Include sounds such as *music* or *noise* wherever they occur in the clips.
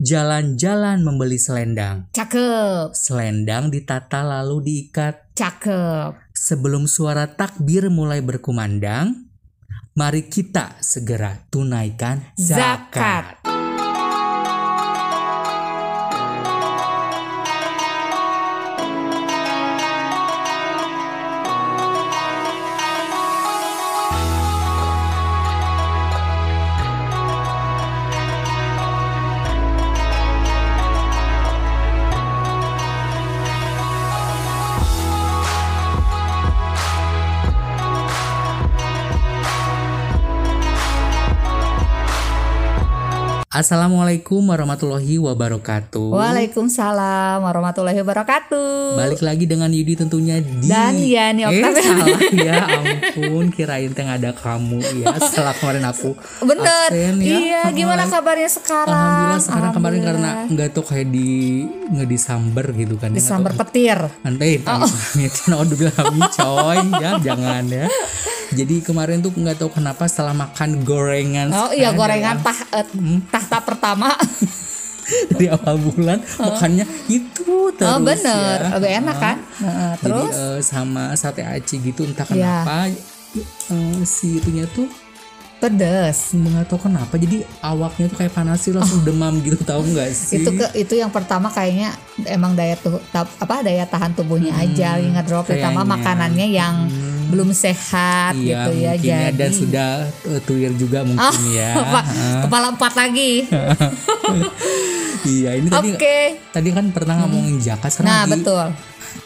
Jalan-jalan membeli selendang. Cakep, Selendang ditata lalu diikat. cakep. Sebelum suara takbir mulai berkumandang, mari kita segera tunaikan zakat. Zakat. Assalamualaikum warahmatullahi wabarakatuh. Waalaikumsalam warahmatullahi wabarakatuh. Balik lagi dengan Yudi tentunya di Dan Yani Eh Oktavia. salah ya ampun kirain teh ada kamu ya setelah kemarin aku Bener. absen ya. Iya, gimana kabarnya sekarang? Alhamdulillah sekarang kemarin karena Alhamdulillah. nggak tuh kayak di nggak disamber gitu kan ya, tahu. petir. Nanti Oh. itu naudzubillah min, coy ya jangan ya. Jadi kemarin tuh nggak tahu kenapa setelah makan gorengan Oh iya gorengan ya, tah eh, tahta pertama. *laughs* dari awal bulan makannya itu terus oh bener, ya. lebih enak kan? Jadi terus eh, sama sate aci gitu entah Iya. kenapa eh, si itunya tuh pedes. nggak tahu kenapa jadi awaknya tuh kayak panas sih langsung demam gitu tahu nggak *laughs* sih? Oh. Itu ke itu yang pertama kayaknya emang daya tuh apa daya tahan tubuhnya aja ingat drop Hmm, pertama makanannya yang belum sehat Iya gitu ya mungkin ya, jadi dan sudah eh, tuir juga mungkin Oh, ya. *laughs* Kepala empat lagi. *laughs* iya ini tadi Oke. tadi kan pernah ngomongin zakat sekarang Nah, lagi betul.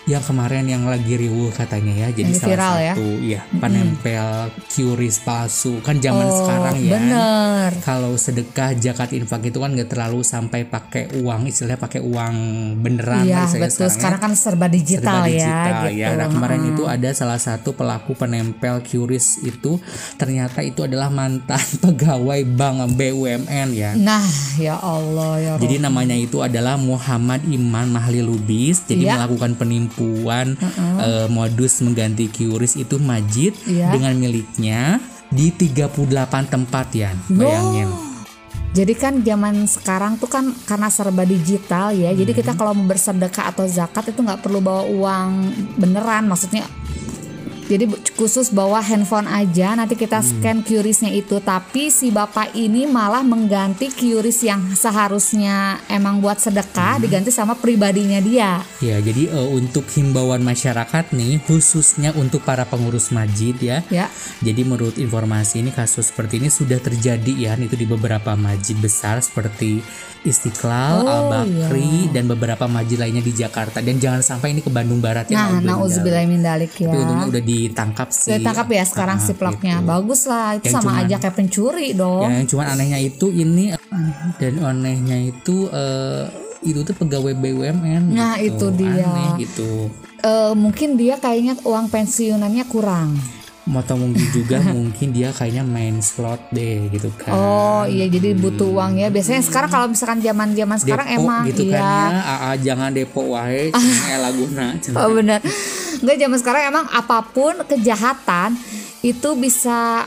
Yang kemarin yang lagi riuh katanya ya jadi Lagi salah viral ya. satu ya penempel QRIS palsu kan zaman Oh, sekarang ya Bener. kalau sedekah zakat infak itu kan nggak terlalu sampai pakai uang istilahnya pakai uang beneran lah Iya, betul. sekarang Sekarang ya. kan serba digital, Serba ya digital, gitu. ya. Nah, kemarin Heeh. itu ada salah satu pelaku penempel QRIS itu ternyata itu adalah mantan *laughs* pegawai bank BUMN ya. Nah, ya Allah ya Jadi namanya itu adalah Muhammad Iman Mahli Lubis. Jadi Iya. melakukan penipuan eh, modus mengganti QRIS itu Majid Iya. dengan miliknya di 38 tempat ya. Bayangin. Jadi kan zaman sekarang tuh kan karena serba digital ya. Jadi Hmm. kita kalau mau bersedekah atau zakat itu nggak perlu bawa uang beneran. Maksudnya jadi khusus bawa handphone aja nanti kita Hmm. scan QRIS-nya itu tapi si bapak ini malah mengganti QRIS yang seharusnya emang buat Hmm. sedekah diganti sama pribadinya dia. Ya, jadi eh, untuk himbauan masyarakat nih, khususnya untuk para pengurus masjid ya. Ya. Jadi menurut informasi ini kasus seperti ini sudah terjadi ya, itu di beberapa masjid besar seperti Istiqlal, Oh, Al-Bakri dan beberapa masjid lainnya di Jakarta. Dan jangan sampai ini ke Bandung Barat ya. Nah, dalik ya. Tapi untungnya udah ditangkap sih. Ditangkap ya sekarang si pelakunya. gitu. Bagus lah, itu Yang sama cuman- aja kayak pencuri dong. Ya, yang cuman anehnya itu ini dan anehnya itu eh, itu tuh pegawai BUMN. Nah, gitu. itu dia. Aneh gitu. Eh, mungkin dia kayaknya uang pensiunannya kurang. Atau mungkin juga *laughs* mungkin dia kayaknya main slot deh gitu kan. Oh iya jadi butuh uang ya. Biasanya sekarang kalau misalkan zaman-zaman sekarang Depo emang gitu iya. kan ya. Jangan depo wae cuma *laughs* ela guna. Oh benar. Enggak zaman sekarang emang apa pun kejahatan itu bisa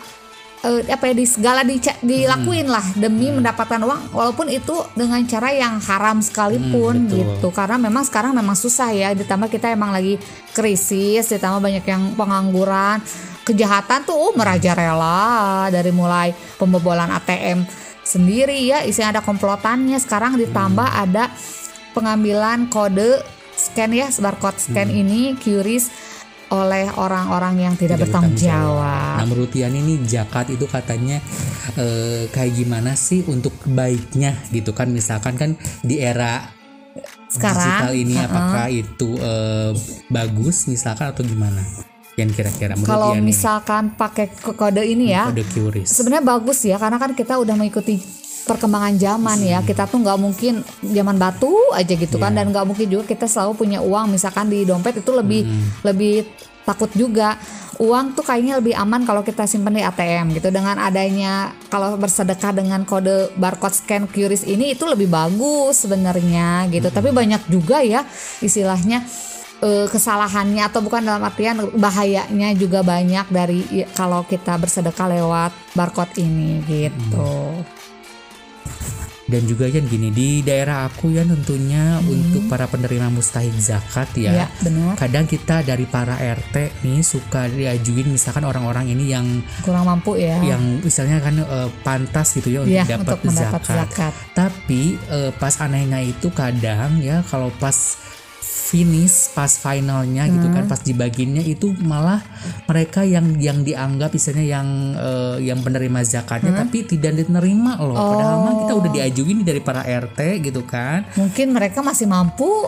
eh, apa ya di segala dica- dilakuin lah demi mendapatkan uang walaupun itu dengan cara yang haram sekalipun Hmm, betul. gitu. Karena memang sekarang memang susah ya ditambah kita emang lagi krisis ditambah banyak yang pengangguran. Kejahatan tuh oh, merajalela dari mulai pembobolan ATM sendiri ya isinya ada komplotannya. Sekarang ditambah Hmm. ada pengambilan kode scan ya barcode scan Hmm. ini QRIS oleh orang-orang yang tidak, Tidak bertanggung jawab. Nah menurut Tian ini zakat itu katanya eh, kayak gimana sih untuk baiknya gitu kan misalkan kan di era digital Sekarang ini uh-uh. apakah itu eh, bagus misalkan atau gimana? Yang kira-kira menurut kalau misalkan pakai kode ini ya, kode QRIS. sebenarnya bagus ya karena kan kita udah mengikuti perkembangan zaman ya. Kita tuh nggak mungkin zaman batu aja gitu kan. Iya. dan nggak mungkin juga kita selalu punya uang. Misalkan di dompet itu lebih lebih takut juga. Uang tuh kayaknya lebih aman kalau kita simpan di ATM gitu. Dengan adanya kalau bersedekah dengan kode barcode scan QRIS ini itu lebih bagus sebenarnya gitu. Tapi banyak juga ya istilahnya eh, kesalahannya atau bukan dalam artian bahayanya juga banyak dari i- kalau kita bersedekah lewat barcode ini gitu. Dan juga kan gini di daerah aku ya tentunya untuk para penerima mustahik zakat ya. Hmm. Ya, benar. Kadang kita dari para RT nih suka diajuin misalkan orang-orang ini yang Kurang mampu ya. yang misalnya kan eh, pantas gitu ya untuk Iya, dapat untuk mendapat zakat. zakat. Tapi eh, pas anehnya itu kadang ya kalau pas finish pas finalnya gitu kan Hmm. pas dibaginya itu malah mereka yang yang dianggap misalnya yang eh, yang penerima zakatnya Hmm. tapi tidak diterima loh padahal mah kita Oh. udah diajuin dari para RT gitu kan Mungkin mereka masih mampu.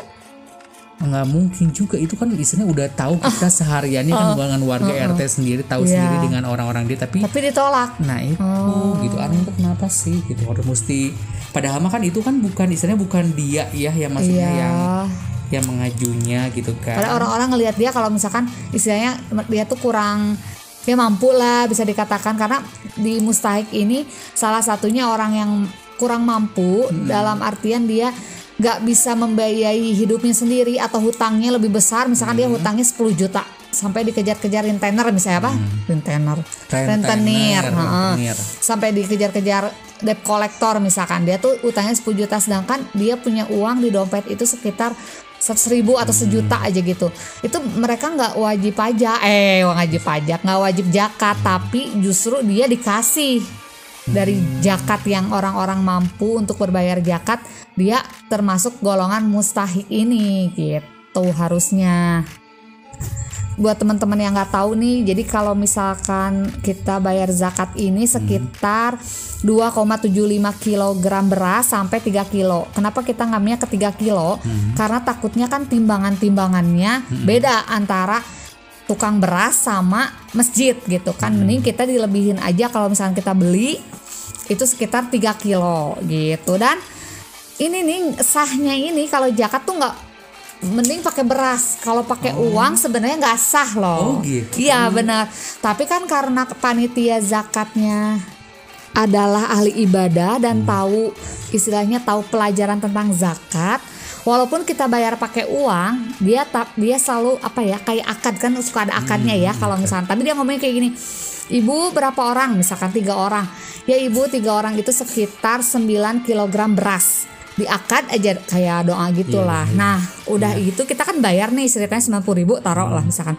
nggak mungkin juga itu kan istilahnya udah tahu kita sehariannya kan dengan warga RT sendiri tahu Oh. Iya. sendiri dengan orang-orang dia tapi Tapi ditolak. Nah itu Oh. gitu aneh itu kenapa sih gitu harus mesti padahal mah kan itu kan bukan istilahnya bukan dia ya yang maksudnya Iya. yang yang mengajunya gitu kan. Padahal orang-orang ngelihat dia kalau misalkan istilahnya dia tuh kurang dia mampu lah bisa dikatakan karena di mustahik ini salah satunya orang yang kurang mampu Hmm. dalam artian dia nggak bisa membiayai hidupnya sendiri atau hutangnya lebih besar misalkan dia Hmm. hutangnya 10 juta sampai dikejar-kejar rentenir misalnya apa rentenir Rentenir, rentenir rentenir. sampai dikejar-kejar debt collector misalkan dia tuh utangnya 10 juta sedangkan dia punya uang di dompet itu sekitar seribu atau sejuta aja gitu. Itu mereka nggak wajib pajak. Eh wajib pajak. Nggak wajib zakat. Tapi justru dia dikasih dari zakat yang orang-orang mampu untuk berbayar zakat dia termasuk golongan mustahik ini gitu harusnya buat teman-teman yang nggak tahu nih jadi kalau misalkan kita bayar zakat ini sekitar 2,75 kg beras sampai 3 kilo. Kenapa kita ngambilnya ke 3 kilo? Karena takutnya kan timbangan-timbangannya beda antara tukang beras sama masjid gitu kan. Mending kita dilebihin aja kalau misalkan kita beli itu sekitar 3 kilo gitu. Dan ini nih sahnya ini kalau zakat tuh nggak mending pakai beras. Kalau pakai uang sebenarnya nggak sah Oh, loh gitu. iya benar. Tapi kan karena panitia zakatnya adalah ahli ibadah dan tahu istilahnya tahu pelajaran tentang zakat walaupun kita bayar pakai uang dia tap dia selalu apa ya kayak akad kan suka ada akadnya ya kalau misalkan tapi dia ngomongnya kayak gini ibu berapa orang? Misalkan tiga orang. Ya ibu tiga orang itu sekitar 9 kg beras diakad aja kayak doa gitulah. Nah, udah itu kita kan bayar nih ceritanya 90 ribu taruh lah misalkan.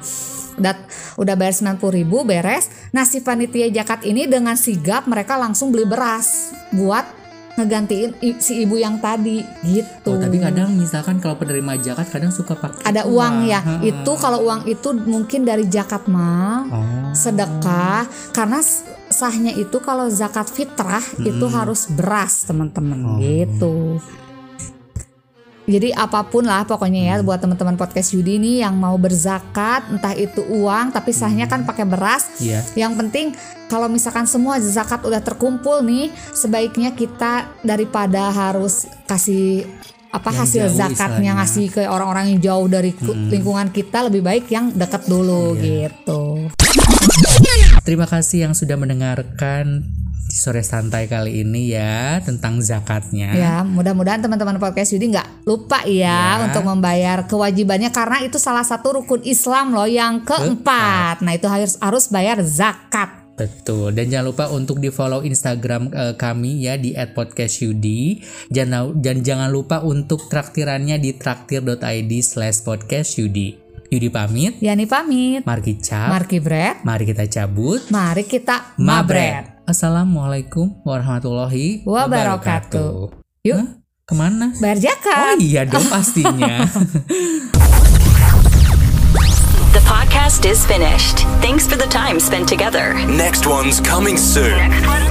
Udah, udah bayar 90 ribu beres. Nah si panitia zakat ini dengan sigap mereka langsung beli beras buat ngegantiin si ibu yang tadi gitu. Oh, tapi kadang misalkan kalau penerima zakat kadang suka pakai ada uang ya. Heeh. Itu kalau uang itu mungkin dari zakat mah Oh. sedekah karena sahnya itu kalau zakat fitrah itu harus beras teman-teman gitu. Jadi apa pun lah pokoknya ya buat teman-teman podcast Yudi nih yang mau berzakat entah itu uang tapi sahnya kan pakai beras. Iya. Yang penting kalau misalkan semua zakat udah terkumpul nih sebaiknya kita daripada harus kasih apa Yang hasil zakatnya istilahnya. ngasih ke orang-orang yang jauh dari ku- lingkungan kita lebih baik yang dekat dulu Iya. gitu. Terima kasih yang sudah mendengarkan sore santai kali ini ya tentang zakatnya. Ya, mudah-mudahan teman-teman podcast Yudi nggak lupa ya, Ya. untuk membayar kewajibannya karena itu salah satu rukun Islam loh yang keempat. Nah, itu harus harus bayar zakat. Betul. Dan jangan lupa untuk di follow Instagram eh, kami ya di @podcastyudi. Jangan dan jangan lupa untuk traktirannya di traktir.id slash podcastyudi. Yudi pamit. Yani pamit. Mari cap. Marki Bread. Mari kita cabut. Mari kita Mabret. mabret. Assalamualaikum warahmatullahi Wabarakatuh. Yuk. Hah? Ke mana? Bayar Oh iya dong *laughs* pastinya. The podcast is finished. Thanks for the time spent together. Next one's coming soon. Next one